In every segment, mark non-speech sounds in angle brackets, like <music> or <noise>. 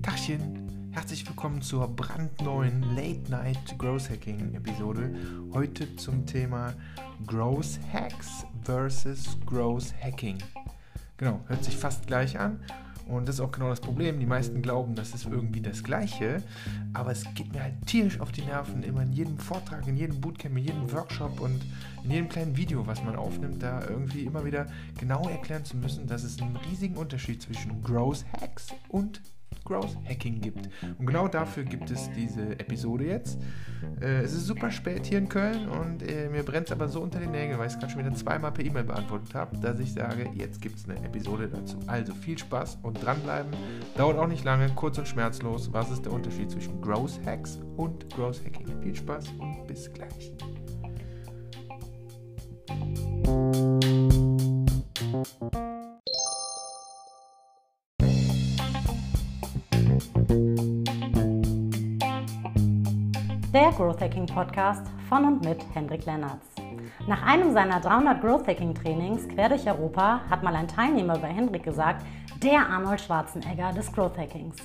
Tachchen, herzlich willkommen zur brandneuen Late Night Growth Hacking Episode. Heute zum Thema Growth Hacks versus Growth Hacking. Genau, hört sich fast gleich an. Und das ist auch genau das Problem. Die meisten glauben, das ist irgendwie das Gleiche. Aber es geht mir halt tierisch auf die Nerven, immer in jedem Vortrag, in jedem Bootcamp, in jedem Workshop und in jedem kleinen Video, was man aufnimmt, da irgendwie immer wieder genau erklären zu müssen, dass es einen riesigen Unterschied zwischen Growth Hacks und Growth Hacking gibt. Und genau dafür gibt es diese Episode jetzt. Äh, es ist super spät hier in Köln und äh, mir brennt es aber so unter den Nägeln, weil ich es gerade schon wieder zweimal per E-Mail beantwortet habe, dass ich sage, jetzt gibt es eine Episode dazu. Also viel Spaß und dranbleiben. Dauert auch nicht lange, kurz und schmerzlos. Was ist der Unterschied zwischen Growth Hacks und Growth Hacking? Viel Spaß und bis gleich. Growth Hacking Podcast von und mit Hendrik Lennertz. Nach einem seiner 300 Growth Hacking Trainings quer durch Europa hat mal ein Teilnehmer bei Hendrik gesagt, der Arnold Schwarzenegger des Growth Hackings.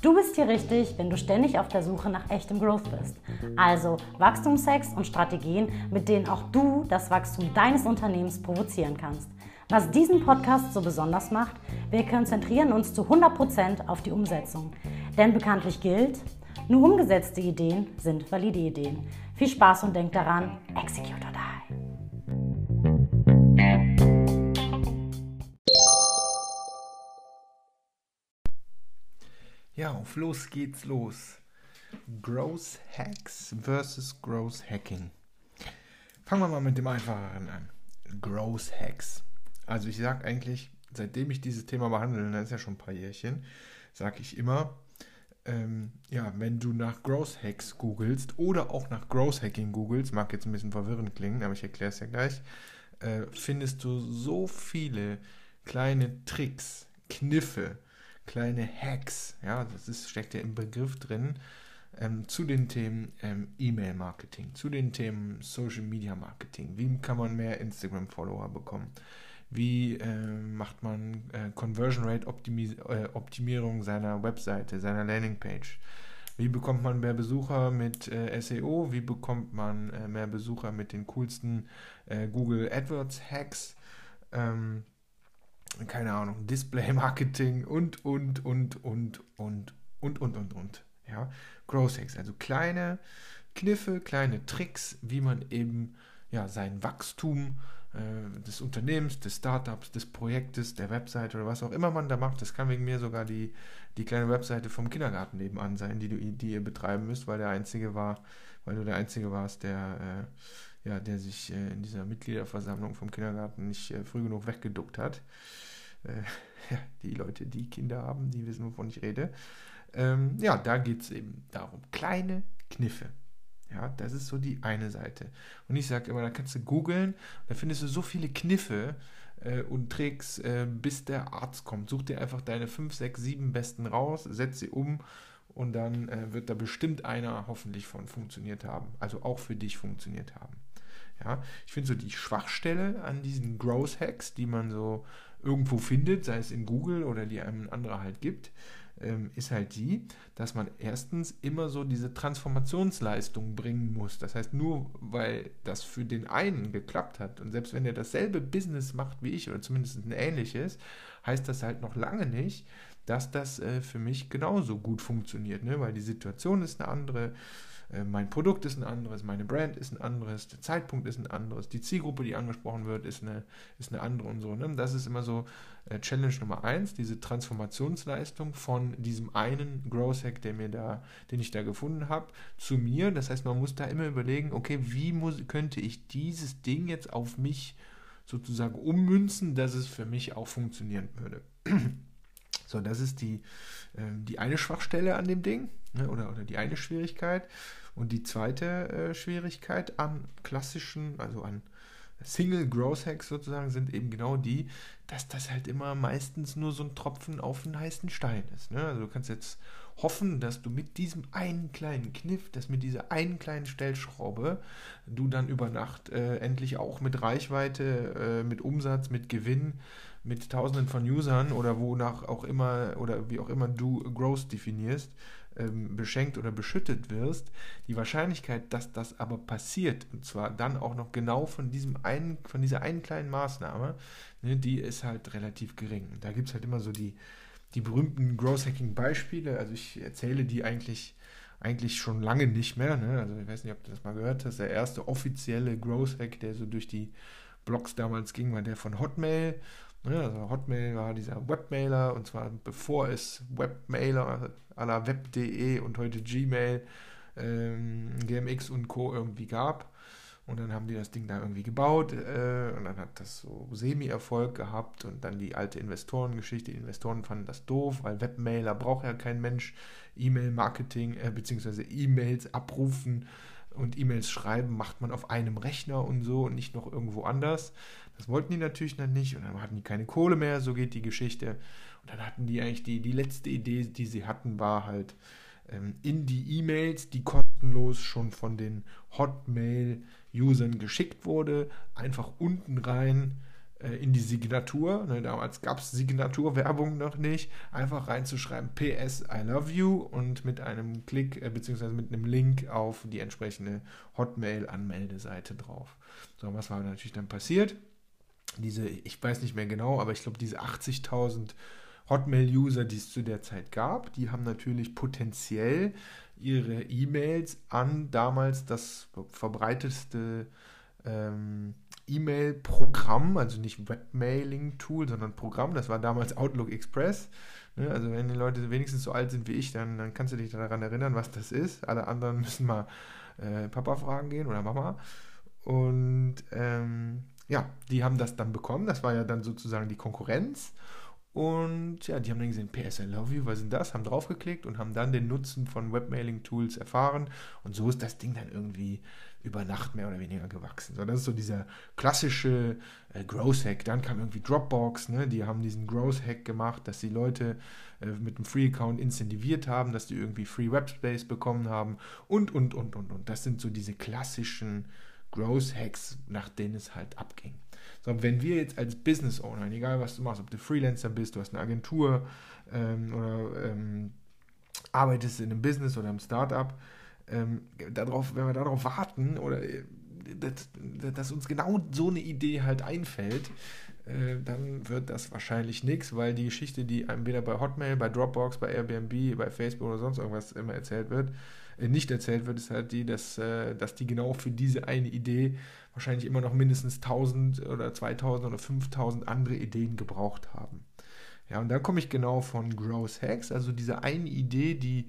Du bist hier richtig, wenn du ständig auf der Suche nach echtem Growth bist. Also Wachstumshacks und Strategien, mit denen auch du das Wachstum deines Unternehmens provozieren kannst. Was diesen Podcast so besonders macht, wir konzentrieren uns zu 100% auf die Umsetzung. Denn bekanntlich gilt, nur umgesetzte Ideen sind valide Ideen. Viel Spaß und denkt daran, execute or die. Ja, auf los geht's los. Growth Hacks versus Growth Hacking. Fangen wir mal mit dem einfacheren an. Growth Hacks. Also ich sage eigentlich, seitdem ich dieses Thema behandle, das ist ja schon ein paar Jährchen, sage ich immer, ähm, ja, wenn du nach Growth Hacks googelst oder auch nach Growth Hacking googelst, mag jetzt ein bisschen verwirrend klingen, aber ich erkläre es ja gleich, äh, findest du so viele kleine Tricks, Kniffe, kleine Hacks, ja, das ist, steckt ja im Begriff drin, ähm, zu den Themen ähm, E-Mail-Marketing, zu den Themen Social-Media-Marketing. Wie kann man mehr Instagram-Follower bekommen? Wie äh, macht man äh, Conversion Rate Optimi äh, Optimierung seiner Webseite, seiner Landingpage. Wie bekommt man mehr Besucher mit äh, SEO? Wie bekommt man äh, mehr Besucher mit den coolsten äh, Google AdWords Hacks? Ähm, keine Ahnung, Display Marketing und, und, und, und, und, und, und, und, und. Ja, Growth Hacks, also kleine Kniffe, kleine Tricks, wie man eben ja, sein Wachstum äh, des Unternehmens, des Startups, des Projektes, der Webseite oder was auch immer man da macht. Das kann wegen mir sogar die, die kleine Webseite vom Kindergarten nebenan sein, die, du, die ihr betreiben müsst, weil der einzige war, weil du der einzige warst, der, äh, ja, der sich äh, in dieser Mitgliederversammlung vom Kindergarten nicht äh, früh genug weggeduckt hat. Äh, <laughs> ja, die Leute, die Kinder haben, die wissen, wovon ich rede. Ähm, ja, da geht es eben darum. Kleine Kniffe. Ja, das ist so die eine Seite. Und ich sage immer, da kannst du googeln, da findest du so viele Kniffe äh, und Tricks, äh, bis der Arzt kommt. Such dir einfach deine 5, 6, 7 besten raus, setz sie um und dann äh, wird da bestimmt einer hoffentlich von funktioniert haben. Also auch für dich funktioniert haben. Ja, ich finde so die Schwachstelle an diesen Growth Hacks, die man so irgendwo findet, sei es in Google oder die einem ein anderer halt gibt, ähm, ist halt die, dass man erstens immer so diese Transformationsleistung bringen muss. Das heißt, nur weil das für den einen geklappt hat und selbst wenn er dasselbe Business macht wie ich oder zumindest ein ähnliches, heißt das halt noch lange nicht, dass das äh, für mich genauso gut funktioniert, ne? weil die Situation ist eine andere, äh, mein Produkt ist ein anderes, meine Brand ist ein anderes, der Zeitpunkt ist ein anderes, die Zielgruppe, die angesprochen wird, ist eine, ist eine andere und so. Ne? Das ist immer so äh, Challenge Nummer eins, diese Transformationsleistung von diesem einen Growth Hack, der mir da, den ich da gefunden habe, zu mir. Das heißt, man muss da immer überlegen, okay, wie muss, könnte ich dieses Ding jetzt auf mich sozusagen ummünzen, dass es für mich auch funktionieren würde. So, das ist die, äh, die eine Schwachstelle an dem Ding ne, oder, oder die eine Schwierigkeit. Und die zweite äh, Schwierigkeit an klassischen, also an Single Growth Hacks sozusagen sind eben genau die, dass das halt immer meistens nur so ein Tropfen auf einen heißen Stein ist. Ne? Also du kannst jetzt hoffen, dass du mit diesem einen kleinen Kniff, dass mit dieser einen kleinen Stellschraube du dann über Nacht äh, endlich auch mit Reichweite, äh, mit Umsatz, mit Gewinn, mit Tausenden von Usern oder wonach auch immer oder wie auch immer du Growth definierst, ähm, beschenkt oder beschüttet wirst. Die Wahrscheinlichkeit, dass das aber passiert, und zwar dann auch noch genau von diesem einen, von dieser einen kleinen Maßnahme, ne, die ist halt relativ gering. Da gibt es halt immer so die die berühmten Growth Hacking Beispiele, also ich erzähle die eigentlich, eigentlich schon lange nicht mehr. Ne? Also ich weiß nicht, ob du das mal gehört hast. Der erste offizielle Growth Hack, der so durch die Blogs damals ging, war der von Hotmail. Ne? Also Hotmail war dieser Webmailer und zwar bevor es Webmailer à la web.de und heute Gmail, ähm, GMX und Co. irgendwie gab. Und dann haben die das Ding da irgendwie gebaut äh, und dann hat das so Semi-Erfolg gehabt und dann die alte Investorengeschichte. Die Investoren fanden das doof, weil Webmailer braucht ja kein Mensch. E-Mail-Marketing äh, bzw. E-Mails abrufen und E-Mails schreiben macht man auf einem Rechner und so und nicht noch irgendwo anders. Das wollten die natürlich dann nicht und dann hatten die keine Kohle mehr, so geht die Geschichte. Und dann hatten die eigentlich die, die letzte Idee, die sie hatten, war halt ähm, in die E-Mails, die kostenlos schon von den Hotmail- Usern geschickt wurde, einfach unten rein äh, in die Signatur. Ne, damals gab es Signaturwerbung noch nicht. Einfach reinzuschreiben PS I love you und mit einem Klick äh, bzw. mit einem Link auf die entsprechende Hotmail-Anmeldeseite drauf. So, was war natürlich dann passiert? Diese, ich weiß nicht mehr genau, aber ich glaube, diese 80.000 Hotmail-User, die es zu der Zeit gab, die haben natürlich potenziell ihre E-Mails an damals das verbreitetste ähm, E-Mail-Programm, also nicht Webmailing-Tool, sondern Programm. Das war damals Outlook Express. Ne? Also wenn die Leute wenigstens so alt sind wie ich, dann, dann kannst du dich daran erinnern, was das ist. Alle anderen <laughs> müssen mal äh, Papa fragen gehen oder Mama. Und ähm, ja, die haben das dann bekommen. Das war ja dann sozusagen die Konkurrenz. Und ja, die haben dann gesehen, PS I Love You, was sind das? Haben draufgeklickt und haben dann den Nutzen von Webmailing-Tools erfahren. Und so ist das Ding dann irgendwie über Nacht mehr oder weniger gewachsen. So, das ist so dieser klassische äh, Growth Hack. Dann kam irgendwie Dropbox, ne? die haben diesen Growth Hack gemacht, dass die Leute äh, mit einem Free Account incentiviert haben, dass die irgendwie Free Webspace bekommen haben und, und, und, und, und. Das sind so diese klassischen Growth Hacks, nach denen es halt abging. Sondern wenn wir jetzt als Business Owner, egal was du machst, ob du Freelancer bist, du hast eine Agentur ähm, oder ähm, arbeitest in einem Business oder einem Startup, ähm, darauf, wenn wir darauf warten oder äh, dass, dass, uns genau so eine Idee halt einfällt, äh, dann wird das wahrscheinlich nichts, weil die Geschichte, die einem weder bei Hotmail, bei Dropbox, bei Airbnb, bei Facebook oder sonst irgendwas immer erzählt wird, nicht erzählt wird, ist halt die, dass, äh, dass die genau für diese eine Idee wahrscheinlich immer noch mindestens 1000 oder 2000 oder 5000 andere Ideen gebraucht haben. Ja, und da komme ich genau von Growth Hacks, also diese eine Idee, die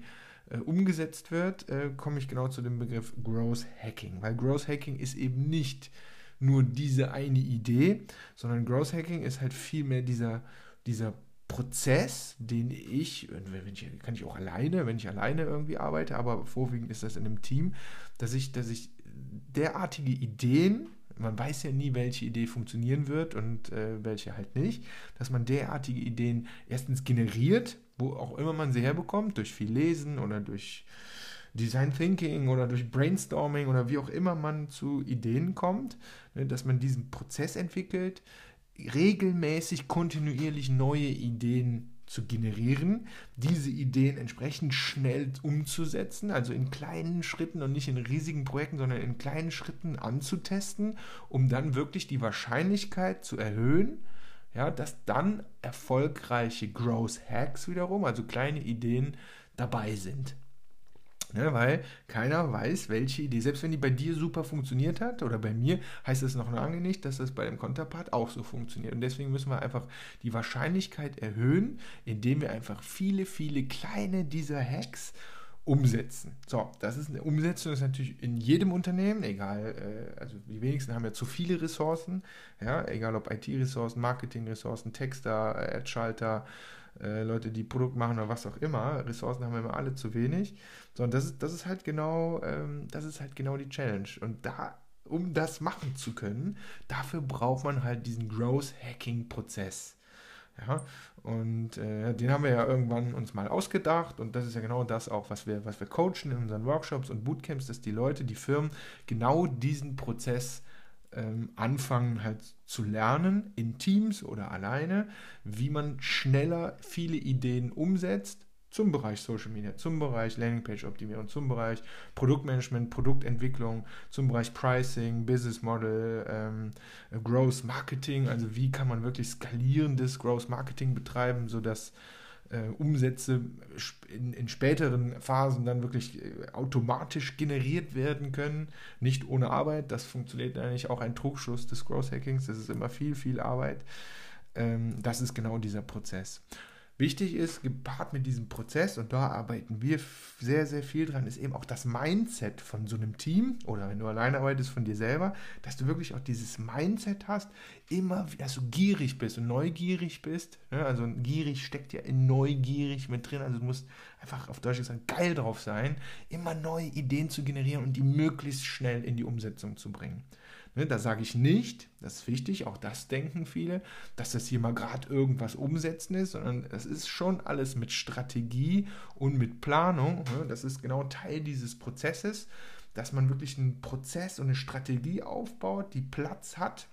äh, umgesetzt wird, äh, komme ich genau zu dem Begriff Growth Hacking, weil Growth Hacking ist eben nicht nur diese eine Idee, sondern Growth Hacking ist halt vielmehr dieser, dieser Prozess, den ich, wenn ich, kann ich auch alleine, wenn ich alleine irgendwie arbeite, aber vorwiegend ist das in einem Team, dass ich, dass ich derartige Ideen, man weiß ja nie, welche Idee funktionieren wird und äh, welche halt nicht, dass man derartige Ideen erstens generiert, wo auch immer man sie herbekommt, durch viel Lesen oder durch Design Thinking oder durch Brainstorming oder wie auch immer man zu Ideen kommt, ne, dass man diesen Prozess entwickelt, regelmäßig kontinuierlich neue Ideen zu generieren, diese Ideen entsprechend schnell umzusetzen, also in kleinen Schritten und nicht in riesigen Projekten, sondern in kleinen Schritten anzutesten, um dann wirklich die Wahrscheinlichkeit zu erhöhen, ja, dass dann erfolgreiche Growth Hacks wiederum, also kleine Ideen, dabei sind. Ne, weil keiner weiß, welche Idee, selbst wenn die bei dir super funktioniert hat oder bei mir, heißt das noch lange nicht, dass das bei dem Konterpart auch so funktioniert. Und deswegen müssen wir einfach die Wahrscheinlichkeit erhöhen, indem wir einfach viele, viele kleine dieser Hacks umsetzen. So, das ist eine Umsetzung, das ist natürlich in jedem Unternehmen, egal, äh, also die wenigsten haben ja zu viele Ressourcen, ja, egal ob IT-Ressourcen, Marketing-Ressourcen, Texter, Ad-Schalter, äh, Leute, die Produkt machen oder was auch immer. Ressourcen haben wir immer alle zu wenig. Sondern das ist, das ist halt genau, ähm, das ist halt genau die Challenge. Und da um das machen zu können, dafür braucht man halt diesen Growth Hacking Prozess. Ja, und äh, den haben wir ja irgendwann uns mal ausgedacht und das ist ja genau das auch, was wir, was wir coachen in unseren Workshops und Bootcamps, dass die Leute, die Firmen genau diesen Prozess ähm, anfangen halt zu lernen, in Teams oder alleine, wie man schneller viele Ideen umsetzt zum Bereich Social Media, zum Bereich Landingpage-Optimierung, zum Bereich Produktmanagement, Produktentwicklung, zum Bereich Pricing, Business Model, ähm, Growth Marketing, also wie kann man wirklich skalierendes Growth Marketing betreiben, sodass äh, Umsätze in, in, späteren Phasen dann wirklich äh, automatisch generiert werden können, nicht ohne Arbeit. Das funktioniert eigentlich auch ein Trugschluss des Growth Hackings, das ist immer viel, viel Arbeit. Ähm, das ist genau dieser Prozess. Wichtig ist, gepaart mit diesem Prozess, und da arbeiten wir sehr, sehr viel dran, ist eben auch das Mindset von so einem Team oder wenn du alleine arbeitest von dir selber, dass du wirklich auch dieses Mindset hast, immer, dass du gierig bist und neugierig bist. Ne? Also gierig steckt ja in neugierig mit drin. Also du musst einfach auf Deutsch gesagt geil drauf sein, immer neue Ideen zu generieren und die möglichst schnell in die Umsetzung zu bringen. Ne, da sage ich nicht, das ist wichtig, auch das denken viele, dass das hier mal gerade irgendwas umsetzen ist, sondern es ist schon alles mit Strategie und mit Planung. Ne, das ist genau Teil dieses Prozesses, dass man wirklich einen Prozess und eine Strategie aufbaut, die Platz hat,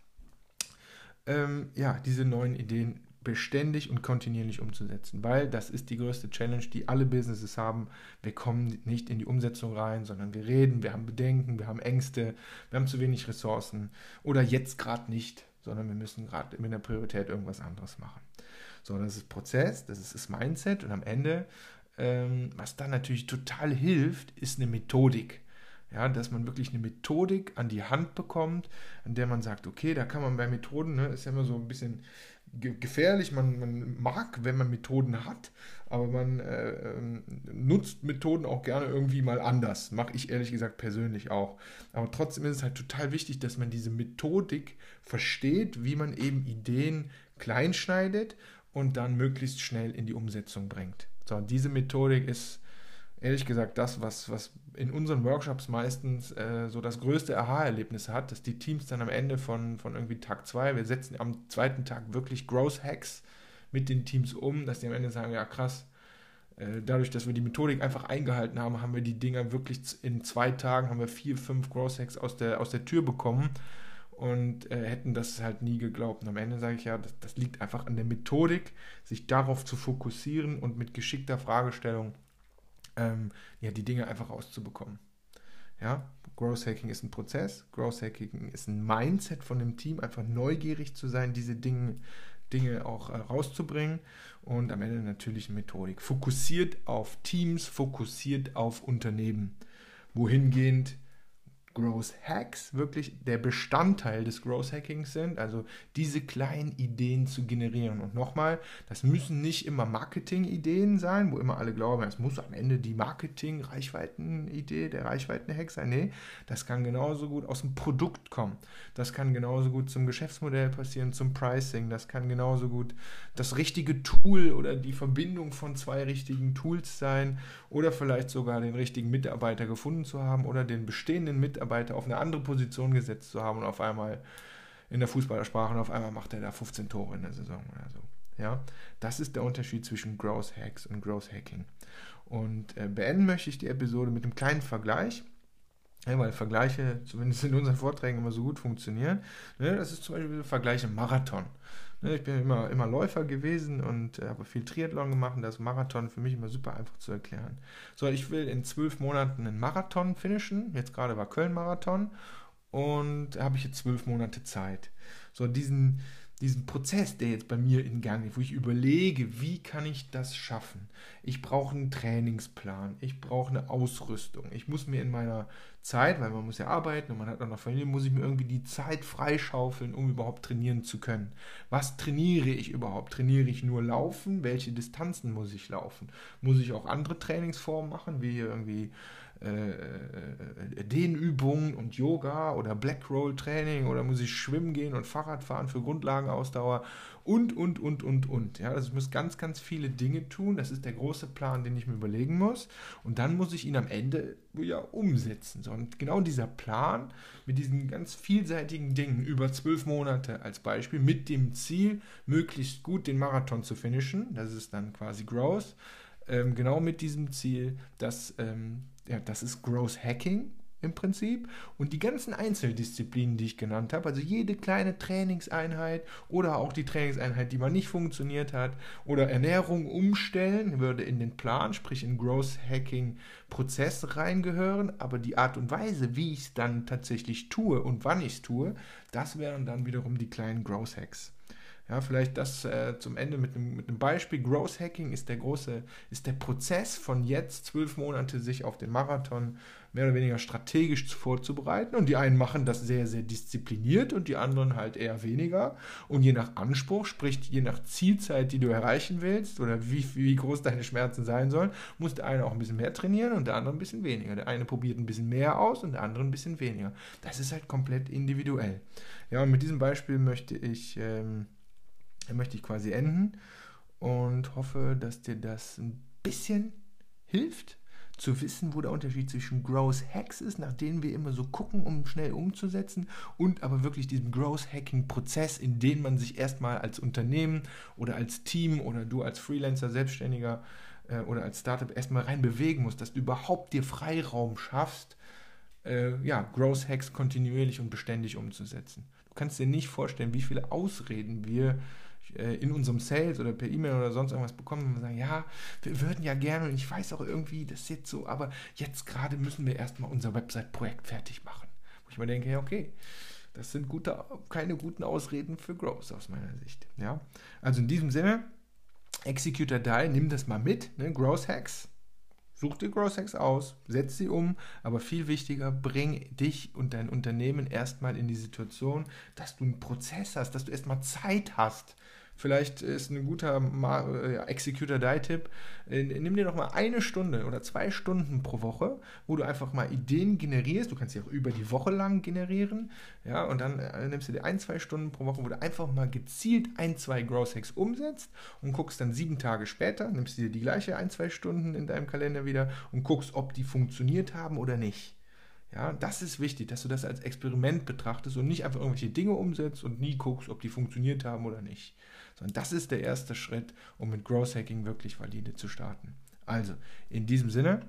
ähm, ja, diese neuen Ideen beständig und kontinuierlich umzusetzen, weil das ist die größte Challenge, die alle Businesses haben. Wir kommen nicht in die Umsetzung rein, sondern wir reden, wir haben Bedenken, wir haben Ängste, wir haben zu wenig Ressourcen oder jetzt gerade nicht, sondern wir müssen gerade mit der Priorität irgendwas anderes machen. So, das ist Prozess, das ist das Mindset und am Ende, ähm, was dann natürlich total hilft, ist eine Methodik. Ja, dass man wirklich eine Methodik an die Hand bekommt, an der man sagt, okay, da kann man bei Methoden, ne, ist ja immer so ein bisschen gefährlich. Man, man mag, wenn man Methoden hat, aber man äh, ähm, nutzt Methoden auch gerne irgendwie mal anders. Mache ich ehrlich gesagt persönlich auch. Aber trotzdem ist es halt total wichtig, dass man diese Methodik versteht, wie man eben Ideen kleinschneidet und dann möglichst schnell in die Umsetzung bringt. So, diese Methodik ist ehrlich gesagt das, was, was in unseren Workshops meistens äh, so das größte Aha-Erlebnis hat, dass die Teams dann am Ende von, von irgendwie Tag 2, wir setzen am zweiten Tag wirklich Growth Hacks mit den Teams um, dass die am Ende sagen, ja krass, äh, dadurch, dass wir die Methodik einfach eingehalten haben, haben wir die Dinger wirklich in zwei Tagen, haben wir vier, fünf Growth Hacks aus der, aus der Tür bekommen und äh, hätten das halt nie geglaubt. Und am Ende sage ich ja, das, das liegt einfach an der Methodik, sich darauf zu fokussieren und mit geschickter Fragestellung ähm, ja, die Dinge einfach auszubekommen. Ja, Growth Hacking ist ein Prozess, Growth Hacking ist ein Mindset von dem Team, einfach neugierig zu sein, diese Dinge, Dinge auch äh, rauszubringen und am Ende natürlich eine Methodik. Fokussiert auf Teams, fokussiert auf Unternehmen. Wohingehend Growth Hacks wirklich der Bestandteil des Growth Hackings sind, also diese kleinen Ideen zu generieren. Und nochmal, das müssen nicht immer Marketing-Ideen sein, wo immer alle glauben, es muss am Ende die Marketing-Reichweiten-Idee, der Reichweiten-Hack sein. Nee, das kann genauso gut aus dem Produkt kommen. Das kann genauso gut zum Geschäftsmodell passieren, zum Pricing. Das kann genauso gut das richtige Tool oder die Verbindung von zwei richtigen Tools sein oder vielleicht sogar den richtigen Mitarbeiter gefunden zu haben oder den bestehenden Mitarbeiter Mitarbeiter auf eine andere Position gesetzt zu haben und auf einmal in der Fußballersprache und auf einmal macht er da 15 Tore in der Saison oder so. Ja, das ist der Unterschied zwischen Growth Hacks und Growth Hacking. Und äh, beenden möchte ich die Episode mit einem kleinen Vergleich. Ja, weil Vergleiche, zumindest in unseren Vorträgen, immer so gut funktionieren. Ne, das ist zum Beispiel der Vergleich im Marathon. Ne, ich bin immer, immer Läufer gewesen und äh, habe viel Triathlon gemacht und das Marathon für mich immer super einfach zu erklären. So, ich will in zwölf Monaten einen Marathon finishen. Jetzt gerade war Köln-Marathon und habe ich jetzt zwölf Monate Zeit. So, diesen, diesen Prozess, der jetzt bei mir in Gang ist, wo ich überlege, wie kann ich das schaffen? Ich brauche einen Trainingsplan, ich brauche eine Ausrüstung. Ich muss mir in meiner Zeit, weil man muss ja arbeiten und man hat auch noch Familie, muss ich mir irgendwie die Zeit freischaufeln, um überhaupt trainieren zu können. Was trainiere ich überhaupt? Trainiere ich nur Laufen? Welche Distanzen muss ich laufen? Muss ich auch andere Trainingsformen machen, wie irgendwie äh, Dehnübungen und Yoga oder Blackroll Training oder muss ich schwimmen gehen und Fahrrad fahren für Grundlagenausdauer und, und, und, und, und. Ja, also ich muss ganz, ganz viele Dinge tun. Das ist der große Plan, den ich mir überlegen muss. Und dann muss ich ihn am Ende ja umsetzen. So, und genau dieser Plan mit diesen ganz vielseitigen Dingen über zwölf Monate als Beispiel mit dem Ziel, möglichst gut den Marathon zu finishen, das ist dann quasi Growth, ähm, genau mit diesem Ziel, dass ähm, ja, das ist Growth Hacking im Prinzip. Und die ganzen Einzeldisziplinen, die ich genannt habe, also jede kleine Trainingseinheit oder auch die Trainingseinheit, die mal nicht funktioniert hat, oder Ernährung umstellen, würde in den Plan, sprich in Growth Hacking Prozess reingehören. Aber die Art und Weise, wie ich es dann tatsächlich tue und wann ich es tue, das wären dann wiederum die kleinen Growth Hacks. Ja, vielleicht das äh, zum Ende mit einem, mit einem Beispiel. Growth Hacking ist der große, ist der Prozess von jetzt zwölf Monate sich auf den Marathon mehr oder weniger strategisch vorzubereiten. Und die einen machen das sehr, sehr diszipliniert und die anderen halt eher weniger. Und je nach Anspruch, sprich je nach Zielzeit, die du erreichen willst oder wie, wie groß deine Schmerzen sein sollen, muss der eine auch ein bisschen mehr trainieren und der andere ein bisschen weniger. Der eine probiert ein bisschen mehr aus und der andere ein bisschen weniger. Das ist halt komplett individuell. Ja, und mit diesem Beispiel möchte ich. Ähm, möchte ich quasi enden und hoffe, dass dir das ein bisschen hilft, zu wissen, wo der Unterschied zwischen Growth Hacks ist, nach denen wir immer so gucken, um schnell umzusetzen, und aber wirklich diesem Growth Hacking Prozess, in den man sich erstmal als Unternehmen oder als Team oder du als Freelancer, Selbstständiger äh, oder als Startup erstmal rein bewegen muss, dass du überhaupt dir Freiraum schaffst, äh, ja, Growth Hacks kontinuierlich und beständig umzusetzen. Du kannst dir nicht vorstellen, wie viele Ausreden wir in unserem Sales oder per E-Mail oder sonst irgendwas bekommen und sagen, ja, wir würden ja gerne und ich weiß auch irgendwie, das ist jetzt so, aber jetzt gerade müssen wir erstmal unser Website-Projekt fertig machen. Wo ich mir denke, ja, okay, das sind gute, keine guten Ausreden für Growth aus meiner Sicht. Ja? Also in diesem Sinne, Executor Die, nimm das mal mit, ne? Growth Hacks. Such dir Growth Hacks aus, setz sie um, aber viel wichtiger, bring dich und dein Unternehmen erstmal in die Situation, dass du einen Prozess hast, dass du erstmal Zeit hast, Vielleicht ist ein guter äh, Executor-Die-Tipp. Äh, nimm dir noch mal eine Stunde oder zwei Stunden pro Woche, wo du einfach mal Ideen generierst. Du kannst sie auch über die Woche lang generieren. Ja, und dann äh, nimmst du dir ein, zwei Stunden pro Woche, wo du einfach mal gezielt ein, zwei Growth Hacks umsetzt und guckst dann sieben Tage später, nimmst dir die gleiche ein, zwei Stunden in deinem Kalender wieder und guckst, ob die funktioniert haben oder nicht. Ja, das ist wichtig, dass du das als Experiment betrachtest und nicht einfach irgendwelche Dinge umsetzt und nie guckst, ob die funktioniert haben oder nicht. Sondern das ist der erste Schritt, um mit Growth Hacking wirklich valide zu starten. Also, in diesem Sinne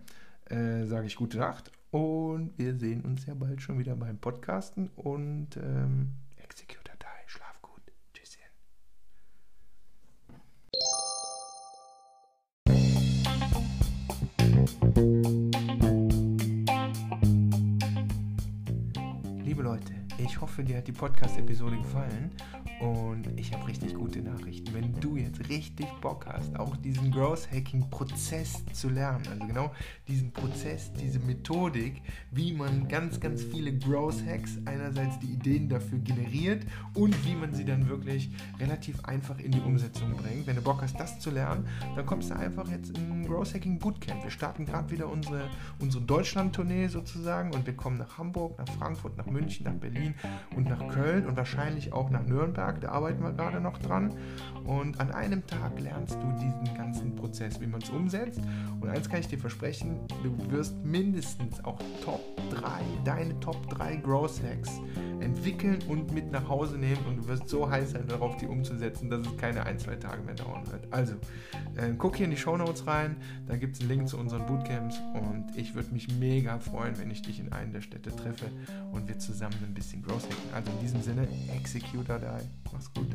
äh, sage ich gute Nacht und wir sehen uns ja bald schon wieder beim Podcasten und ähm, Executor Die. Schlaf Leute, ich hoffe, dir hat die Podcast-Episode gefallen und ich habe richtig gute Nachrichten. Wenn du jetzt richtig Bock hast, auch diesen Growth Hacking Prozess zu lernen, also genau diesen Prozess, diese Methodik, wie man ganz, ganz viele Growth Hacks einerseits die Ideen dafür generiert und wie man sie dann wirklich relativ einfach in die Umsetzung bringt. Wenn du Bock hast, das zu lernen, dann kommst du einfach jetzt in Growth Hacking Bootcamp. Wir starten gerade wieder unsere, unsere Deutschland-Tournee sozusagen und wir kommen nach Hamburg, nach Frankfurt, nach München, nach Berlin und nach Köln und wahrscheinlich auch nach Nürnberg. Tag, da arbeiten wir gerade noch dran. Und an einem Tag lernst du diesen ganzen Prozess, wie man es umsetzt. Und eins kann ich dir versprechen, du wirst mindestens auch Top 3, deine Top 3 Growth Hacks entwickeln und mit nach Hause nehmen. Und du wirst so heiß sein darauf, die umzusetzen, dass es keine ein, zwei Tage mehr dauern wird. Also, äh, guck hier in die Show Notes rein, da gibt es einen Link zu unseren Bootcamps. Und ich würde mich mega freuen, wenn ich dich in einen der Städte treffe und wir zusammen ein bisschen Growth hacken. Also in diesem Sinne, Executor Die. Mach's gut.